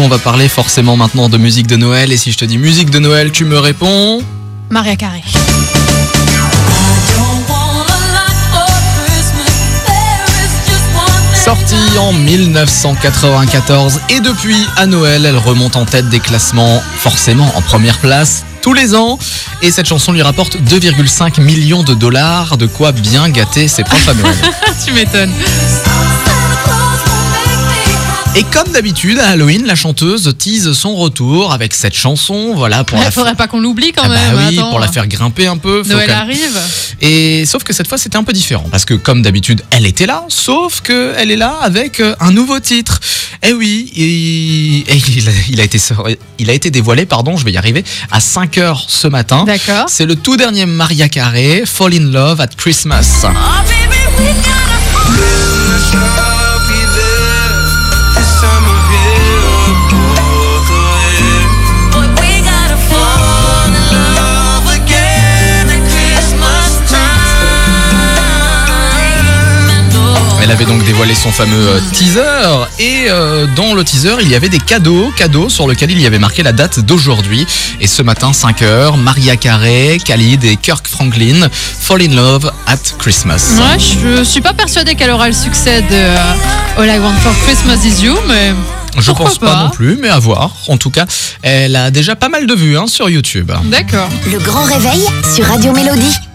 on va parler forcément maintenant de musique de Noël. Et si je te dis musique de Noël, tu me réponds Maria Carré. Sortie en 1994 et depuis à Noël, elle remonte en tête des classements, forcément en première place tous les ans. Et cette chanson lui rapporte 2,5 millions de dollars, de quoi bien gâter ses proches à Noël. tu m'étonnes. Et comme d'habitude, à Halloween, la chanteuse tease son retour avec cette chanson. Voilà, pour Il la faudrait pas qu'on l'oublie quand Ah bah même. oui, attends. pour la faire grimper un peu. faut Noël qu'elle- arrive. Et sauf que cette fois, c'était un peu différent. Parce que comme d'habitude, elle était là, sauf que elle est là avec euh, un nouveau titre. Eh oui, et, et il, a, il a été, il a été dévoilé, pardon, je vais y arriver, à 5 heures ce matin. D'accord. C'est le tout dernier Maria Carey, Fall in Love at Christmas. Elle avait donc dévoilé son fameux euh, teaser et euh, dans le teaser il y avait des cadeaux, cadeaux sur lesquels il y avait marqué la date d'aujourd'hui. Et ce matin 5h, Maria Carey, Khalid et Kirk Franklin, Fall in Love at Christmas. Ouais, je suis pas persuadée qu'elle aura le succès de euh, All I Want for Christmas Is You, mais Je pourquoi pense pas. pas non plus, mais à voir. En tout cas, elle a déjà pas mal de vues hein, sur YouTube. d'accord. Le grand réveil sur Radio Mélodie.